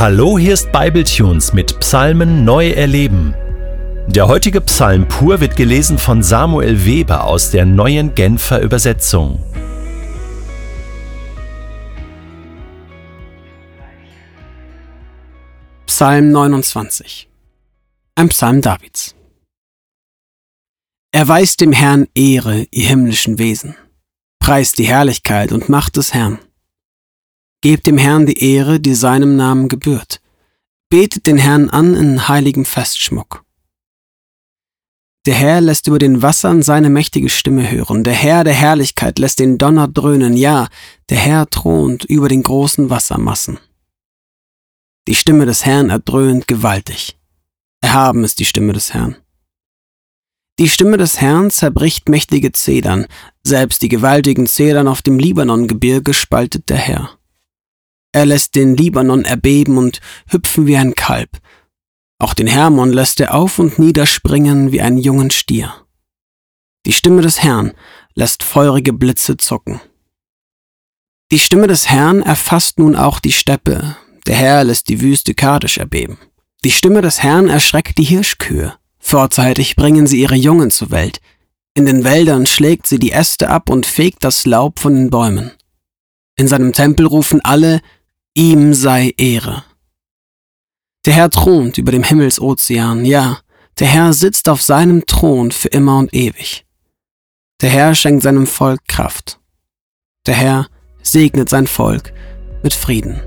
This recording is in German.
Hallo, hier ist Bibletunes mit Psalmen neu erleben. Der heutige Psalm pur wird gelesen von Samuel Weber aus der neuen Genfer Übersetzung. Psalm 29 Ein Psalm Davids Erweist dem Herrn Ehre, ihr himmlischen Wesen. Preist die Herrlichkeit und Macht des Herrn. Gebt dem Herrn die Ehre, die seinem Namen gebührt. Betet den Herrn an in heiligem Festschmuck. Der Herr lässt über den Wassern seine mächtige Stimme hören. Der Herr der Herrlichkeit lässt den Donner dröhnen. Ja, der Herr thront über den großen Wassermassen. Die Stimme des Herrn erdröhnt gewaltig. Erhaben ist die Stimme des Herrn. Die Stimme des Herrn zerbricht mächtige Zedern, selbst die gewaltigen Zedern auf dem Libanongebirge spaltet der Herr. Er lässt den Libanon erbeben und hüpfen wie ein Kalb. Auch den Hermon lässt er auf und niederspringen wie einen jungen Stier. Die Stimme des Herrn lässt feurige Blitze zucken. Die Stimme des Herrn erfasst nun auch die Steppe, der Herr lässt die Wüste Kadesh erbeben. Die Stimme des Herrn erschreckt die Hirschkühe, vorzeitig bringen sie ihre Jungen zur Welt. In den Wäldern schlägt sie die Äste ab und fegt das Laub von den Bäumen. In seinem Tempel rufen alle, ihm sei Ehre. Der Herr thront über dem Himmelsozean, ja, der Herr sitzt auf seinem Thron für immer und ewig. Der Herr schenkt seinem Volk Kraft. Der Herr segnet sein Volk mit Frieden.